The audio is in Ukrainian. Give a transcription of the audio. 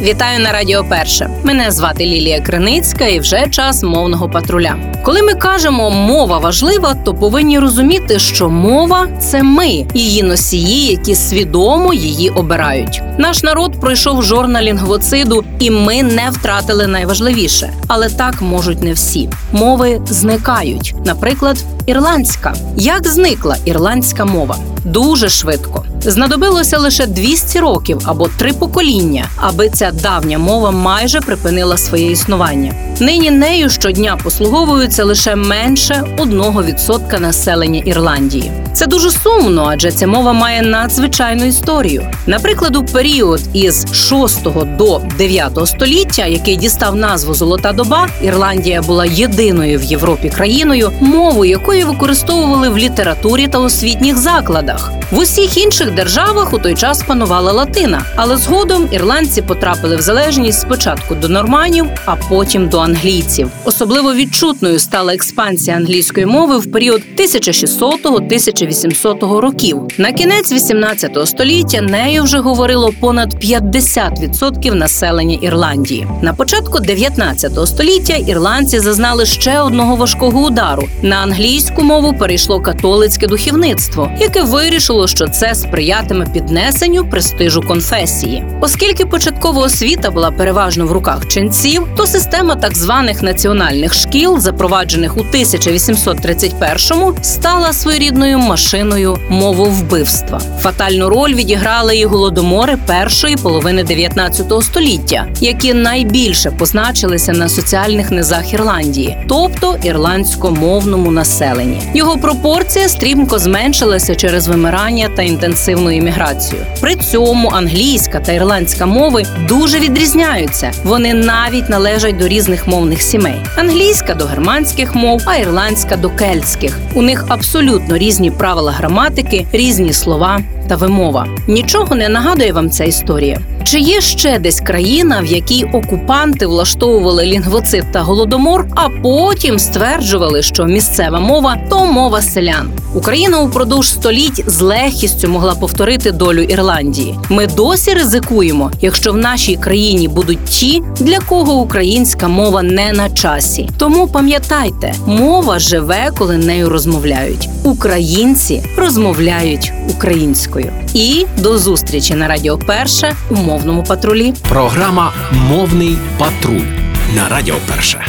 Вітаю на Радіо Перше. Мене звати Лілія Криницька і вже час мовного патруля. Коли ми кажемо мова важлива, то повинні розуміти, що мова це ми, її носії, які свідомо її обирають. Наш народ пройшов жорна лінгвоциду, і ми не втратили найважливіше. Але так можуть не всі. Мови зникають. Наприклад, ірландська. Як зникла ірландська мова? Дуже швидко. Знадобилося лише 200 років або три покоління, аби ця давня мова майже припинила своє існування. Нині нею щодня послуговуються лише менше 1% населення Ірландії. Це дуже сумно, адже ця мова має надзвичайну історію. Наприклад, у період із 6 до 9 століття, який дістав назву Золота доба, Ірландія була єдиною в Європі країною, мову якої використовували в літературі та освітніх закладах. В усіх інших державах у той час панувала латина, але згодом ірландці потрапили в залежність спочатку до норманів, а потім до англійців. Особливо відчутною стала експансія англійської мови в період 1600-1800 років. На кінець 18 століття нею вже говорило понад 50% населення Ірландії. На початку 19 століття ірландці зазнали ще одного важкого удару. На англійську мову перейшло католицьке духовництво, яке вирішило, що це сприятиме піднесенню престижу конфесії. Оскільки початкова освіта була переважно в руках ченців, то система так званих національних шкіл, запроваджених у 1831-му, стала своєрідною машиною мововбивства. Фатальну роль відіграли і голодомори першої половини 19 століття, які найбільше позначилися на соціальних низах Ірландії, тобто ірландськомовному населенні. Його пропорція стрімко зменшилася через вимирання та інтенсивну імміграцію. При цьому англійська та ірландська мови дуже відрізняються. Вони навіть належать до різних мовних сімей: англійська до германських мов, а ірландська до кельтських. У них абсолютно різні правила граматики, різні слова та вимова. Нічого не нагадує вам ця історія. Чи є ще десь країна, в якій окупанти влаштовували лінгвоцид та голодомор, а потім стверджували, що місцева мова то мова селян? Україна упродовж століть з легкістю могла повторити долю Ірландії. Ми досі ризикуємо, якщо в нашій країні будуть ті, для кого українська мова не на часі. Тому пам'ятайте, мова живе, коли нею розмовляють. Українці розмовляють українською. І до зустрічі на Радіо Перше у мовному патрулі. Програма Мовний патруль на Радіо Перше.